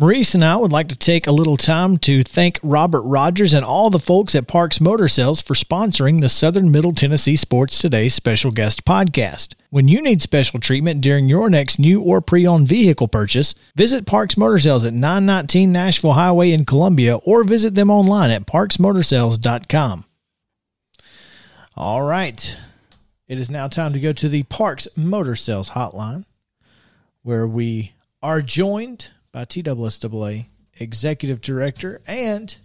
Maurice and I would like to take a little time to thank Robert Rogers and all the folks at Parks Motor Sales for sponsoring the Southern Middle Tennessee Sports Today special guest podcast. When you need special treatment during your next new or pre owned vehicle purchase, visit Parks Motor Sales at 919 Nashville Highway in Columbia or visit them online at parksmotorsales.com. All right. It is now time to go to the Parks Motor Sales hotline where we are joined by TSSAA Executive Director and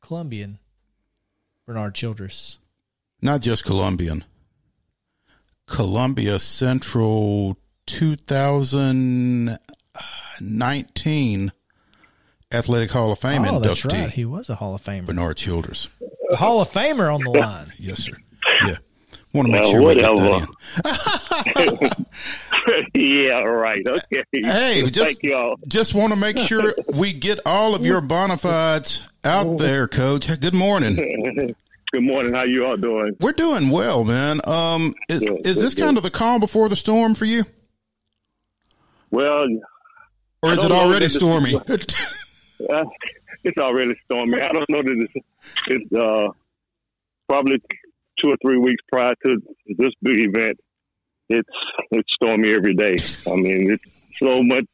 Columbian Bernard Childress. Not just Columbian. Columbia Central 2019 Athletic Hall of Fame oh, inductee. That's right. He was a Hall of Famer. Bernard Childress. A Hall of Famer on the line. yes, sir. Yeah. Want to make sure we get that in. yeah, right. Okay. Hey, just, Thank you all. just want to make sure we get all of your bona fides out there, Coach. Good morning. Good morning. How you all doing? We're doing well, man. Um, is Good, is good, this kind of the calm before the storm for you, Well, or is it already stormy? uh, it's already stormy. I don't know that it's, it's uh, probably two or three weeks prior to this big event. It's it's stormy every day. I mean, it's so much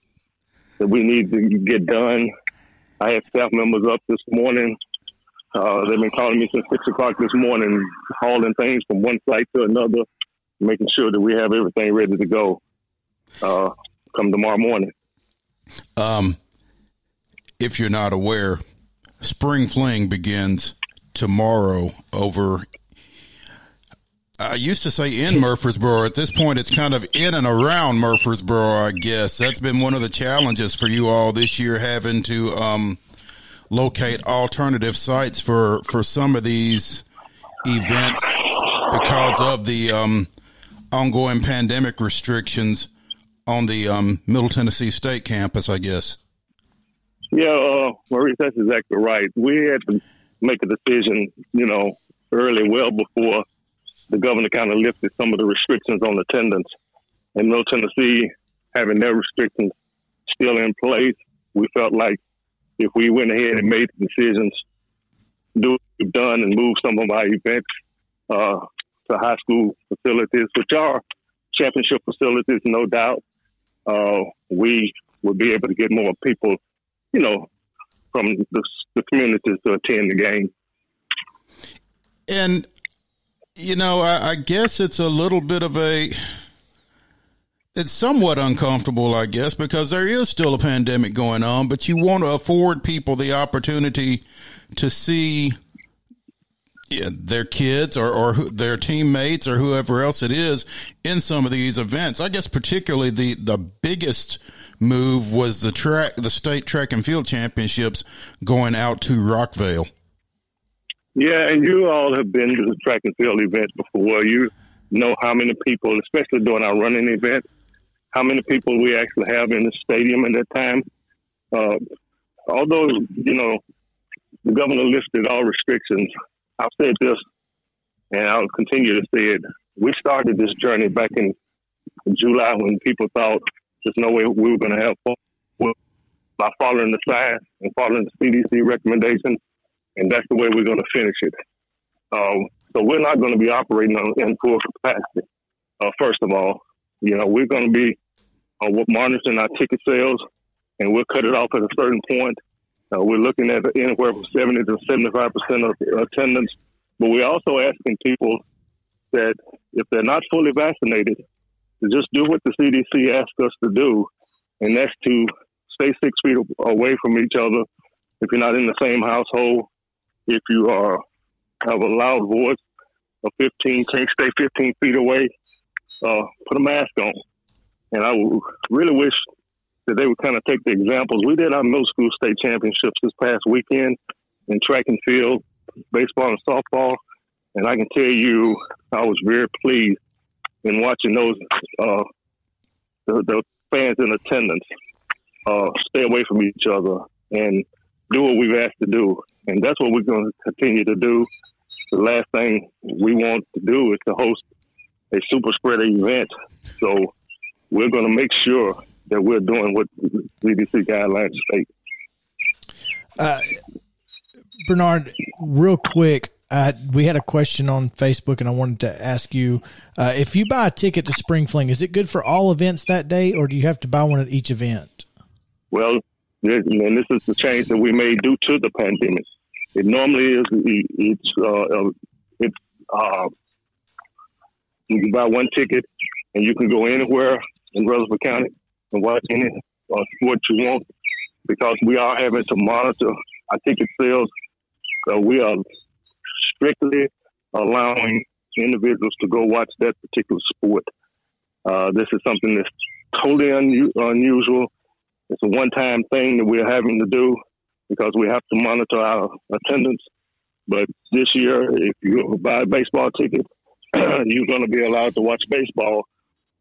that we need to get done. I have staff members up this morning. Uh, they've been calling me since six o'clock this morning, hauling things from one site to another, making sure that we have everything ready to go uh, come tomorrow morning. Um, if you're not aware, Spring Fling begins tomorrow over. I used to say in Murfreesboro. At this point, it's kind of in and around Murfreesboro, I guess. That's been one of the challenges for you all this year, having to um, locate alternative sites for, for some of these events because of the um, ongoing pandemic restrictions on the um, Middle Tennessee State campus, I guess. Yeah, uh, Maurice, that's exactly right. We had to make a decision, you know, early, well before the governor kind of lifted some of the restrictions on attendance. In Middle Tennessee, having their restrictions still in place, we felt like if we went ahead and made the decisions, do done, and move some of our events uh, to high school facilities, which are championship facilities, no doubt, uh, we would be able to get more people you know, from the, the communities to attend the game. And, you know, I, I, guess it's a little bit of a. It's somewhat uncomfortable, I guess, because there is still a pandemic going on, but you want to afford people the opportunity to see yeah, their kids or, or their teammates or whoever else it is in some of these events. I guess particularly the, the biggest move was the track, the state track and field championships going out to Rockvale. Yeah, and you all have been to the track and field events before. You know how many people, especially during our running event, how many people we actually have in the stadium at that time. Uh, although, you know, the governor lifted all restrictions, I've said this, and I'll continue to say it. We started this journey back in July when people thought there's no way we were going to have by following the science and following the CDC recommendations, and that's the way we're going to finish it. Um, so we're not going to be operating on, in full capacity. Uh, first of all, you know we're going to be uh, monitoring our ticket sales, and we'll cut it off at a certain point. Uh, we're looking at anywhere from 70 to 75 percent of attendance, but we're also asking people that if they're not fully vaccinated, to just do what the CDC asked us to do, and that's to stay six feet away from each other. If you're not in the same household, if you are have a loud voice of 15, can't stay 15 feet away, uh, put a mask on. And I really wish that they would kind of take the examples. We did our middle school state championships this past weekend in track and field, baseball and softball, and I can tell you I was very pleased in watching those uh, the, the, fans in attendance uh, stay away from each other and do what we've asked to do. And that's what we're going to continue to do. The last thing we want to do is to host a super spreader event. So we're going to make sure that we're doing what CDC guidelines state. Uh, Bernard, real quick, uh, we had a question on Facebook, and I wanted to ask you uh, if you buy a ticket to Spring Fling, is it good for all events that day, or do you have to buy one at each event? Well, and this is the change that we made due to the pandemic. It normally is it's uh, it's uh, you can buy one ticket and you can go anywhere in Rutherford County and watch any uh, sport you want because we are having to monitor our ticket sales. So we are strictly allowing individuals to go watch that particular sport. Uh, this is something that's totally un- unusual. It's a one-time thing that we're having to do because we have to monitor our attendance. But this year, if you buy a baseball ticket, you're going to be allowed to watch baseball.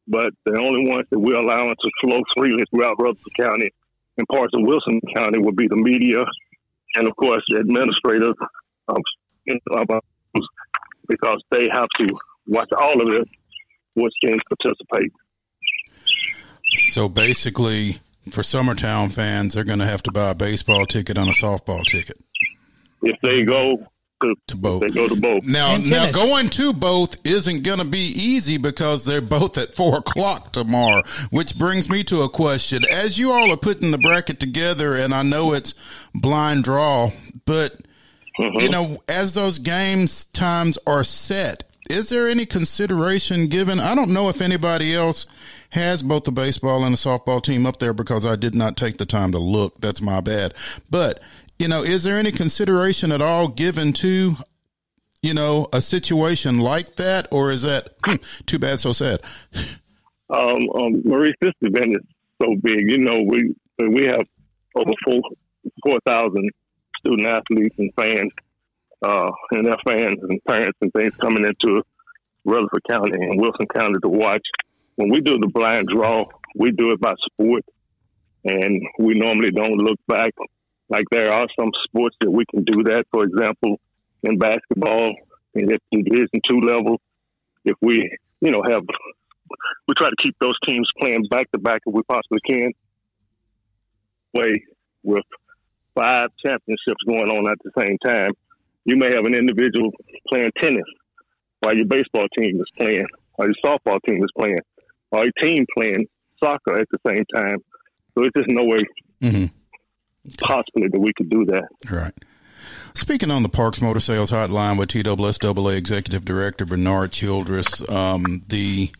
But the only ones that we're allowing to flow freely throughout Rutherford County and parts of Wilson County will be the media and, of course, the administrators because they have to watch all of it, which teams participate. So basically, for Summertown fans, they're going to have to buy a baseball ticket and a softball ticket. If they go to, to both. They go to both. Now, now going to both isn't going to be easy because they're both at four o'clock tomorrow. Which brings me to a question: As you all are putting the bracket together, and I know it's blind draw, but mm-hmm. you know, as those games times are set, is there any consideration given? I don't know if anybody else has both the baseball and the softball team up there because I did not take the time to look. That's my bad. But you know, is there any consideration at all given to, you know, a situation like that, or is that hmm, too bad, so sad? Um, um, Maurice, this event is so big. You know, we we have over four four thousand student athletes and fans, uh, and their fans and parents and things coming into Rutherford County and Wilson County to watch. When we do the blind draw, we do it by sport, and we normally don't look back like there are some sports that we can do that. For example, in basketball, at the Division two level, if we, you know, have we try to keep those teams playing back to back if we possibly can. Way with five championships going on at the same time, you may have an individual playing tennis while your baseball team is playing, or your softball team is playing, or your team playing soccer at the same time. So it's just no way mm-hmm possibly that we could do that. Right. Speaking on the Parks Motor Sales Hotline with TSSAA Executive Director Bernard Childress, um, the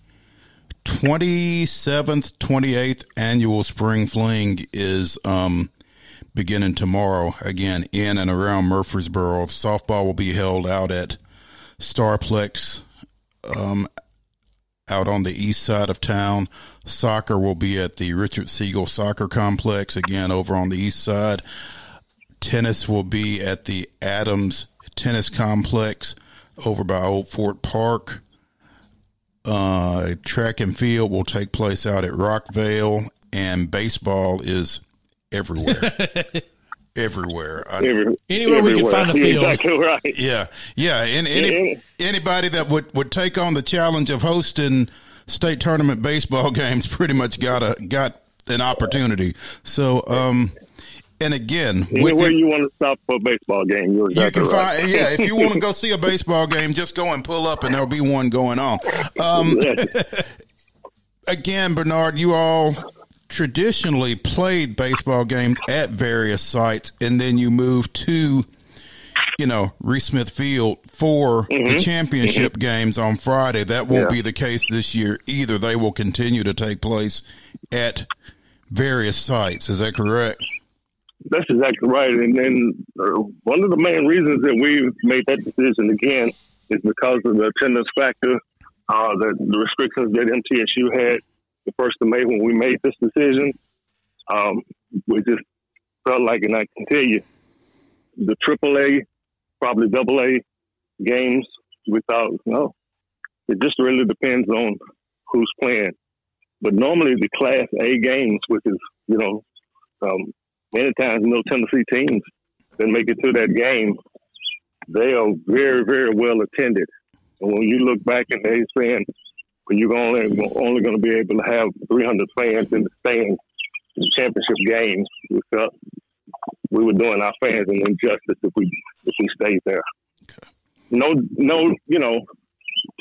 27th, 28th annual Spring Fling is um, beginning tomorrow, again, in and around Murfreesboro. Softball will be held out at Starplex um, out on the east side of town. Soccer will be at the Richard Siegel Soccer Complex, again, over on the east side. Tennis will be at the Adams Tennis Complex over by Old Fort Park. Uh, track and field will take place out at Rockvale, and baseball is everywhere. everywhere. Every, Anywhere everywhere. we can find a field. Exactly right. Yeah, yeah. And any, anybody that would, would take on the challenge of hosting state tournament baseball games pretty much got a got an opportunity. So, um, and again, anywhere you want to stop for a baseball game, you're exactly you can right. find. Yeah, if you want to go see a baseball game, just go and pull up, and there'll be one going on. Um, again, Bernard, you all traditionally played baseball games at various sites, and then you moved to, you know, Reese Smith Field for mm-hmm. the championship mm-hmm. games on Friday. That won't yeah. be the case this year either. They will continue to take place at various sites. Is that correct? That's exactly right. And then uh, one of the main reasons that we made that decision again is because of the attendance factor, uh, the, the restrictions that MTSU had the first of May when we made this decision. Um, we just felt like, and I can tell you, the AAA, probably double A games, we thought, no, it just really depends on who's playing. But normally the Class A games, which is, you know, um, many times Middle Tennessee teams that make it to that game, they are very, very well attended. And when you look back and they saying you're only only going to be able to have 300 fans in the stand in the championship game, we felt we were doing our fans an injustice if we if we stayed there. Okay. No, no, you know,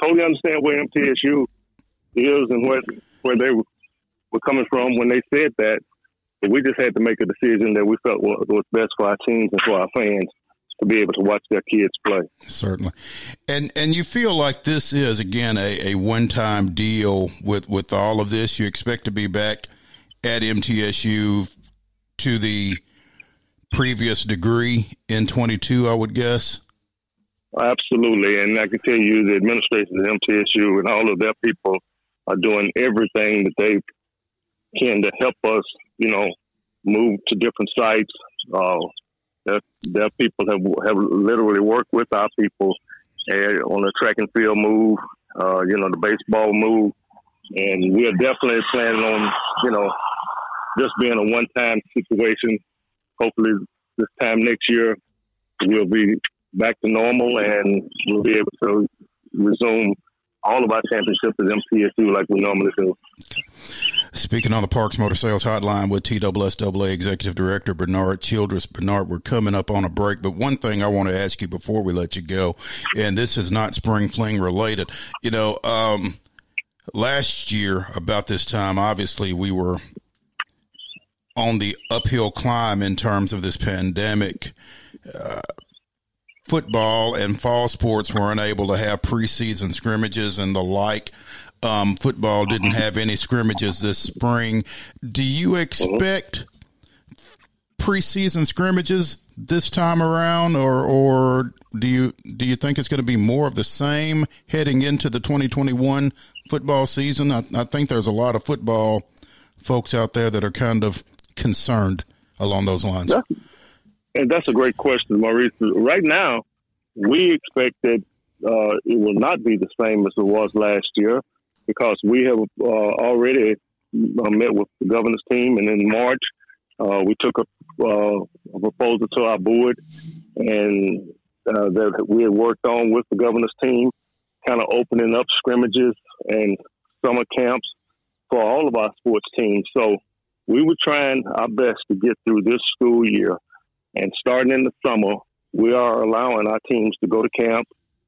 totally understand where MTSU is and what where they were coming from when they said that. But we just had to make a decision that we felt was, was best for our teams and for our fans to be able to watch their kids play. Certainly, and and you feel like this is again a, a one time deal with with all of this. You expect to be back at MTSU to the previous degree in 22, I would guess. Absolutely, and I can tell you the administration of MTSU and all of their people are doing everything that they can to help us, you know, move to different sites. Uh, their, their people have have literally worked with our people uh, on the track and field move, uh, you know, the baseball move, and we are definitely planning on, you know, just being a one time situation. Hopefully, this time next year we'll be back to normal and we'll be able to resume all of our championships at MTSU like we normally do. Speaking on the Parks Motor Sales Hotline with TSSAA Executive Director Bernard Childress. Bernard, we're coming up on a break, but one thing I want to ask you before we let you go, and this is not Spring Fling related. You know, um, last year about this time, obviously we were on the uphill climb in terms of this pandemic. Uh, football and fall sports were unable to have preseason scrimmages and the like. Um, football didn't have any scrimmages this spring. Do you expect preseason scrimmages this time around, or or do you do you think it's going to be more of the same heading into the 2021 football season? I, I think there's a lot of football folks out there that are kind of concerned along those lines. And that's a great question, Maurice. Right now, we expect that uh, it will not be the same as it was last year because we have uh, already uh, met with the governor's team, and in March uh, we took a, uh, a, proposal to our board, and uh, that we had worked on with the governor's team, kind of opening up scrimmages and summer camps for all of our sports teams. So we were trying our best to get through this school year, and starting in the summer, we are allowing our teams to go to camp.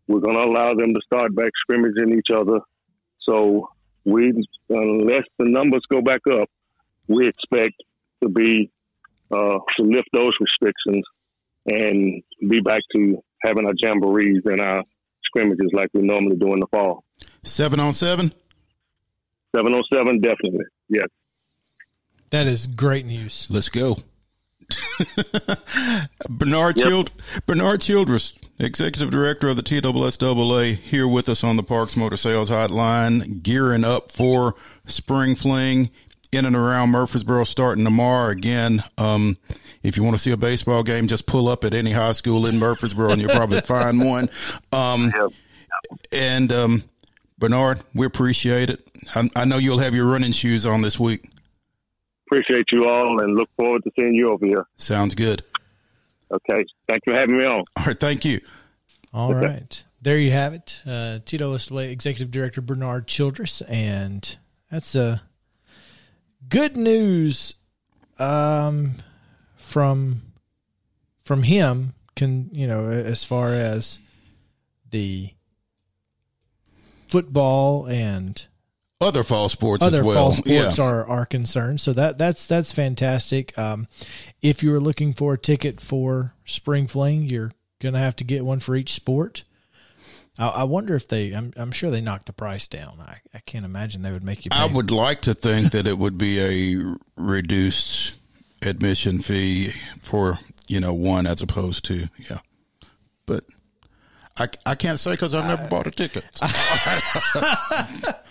We're going to allow them to start back scrimmaging each other so we, unless the numbers go back up, we expect to be uh, to lift those restrictions and be back to having our jamborees and our scrimmages like we normally do in the fall. Seven on seven. Seven on seven, definitely. Yes. That is great news. Let's go. Bernard yep. Child Bernard Childress, Executive Director of the TSSAA, here with us on the Parks Motor Sales Hotline, gearing up for Spring Fling in and around Murfreesboro starting tomorrow. Again, um, if you want to see a baseball game, just pull up at any high school in Murfreesboro and you'll probably find one. Um, yep. And um, Bernard, we appreciate it. I, I know you'll have your running shoes on this week appreciate you all and look forward to seeing you over here. Sounds good. Okay. Thank you for having me on. All right. Thank you. All okay. right. There you have it. Uh, TSSAA Executive Director Bernard Childress. And that's a uh, good news um, from from him can you know as far as the football and other fall sports other as well. fall sports yeah. are are concerned. So that that's that's fantastic. Um, if you are looking for a ticket for Spring Fling, you're gonna have to get one for each sport. I, I wonder if they. I'm, I'm sure they knocked the price down. I, I can't imagine they would make you. Pay. I would like to think that it would be a reduced admission fee for you know one as opposed to yeah, but. I, I can't say because I've never bought a ticket.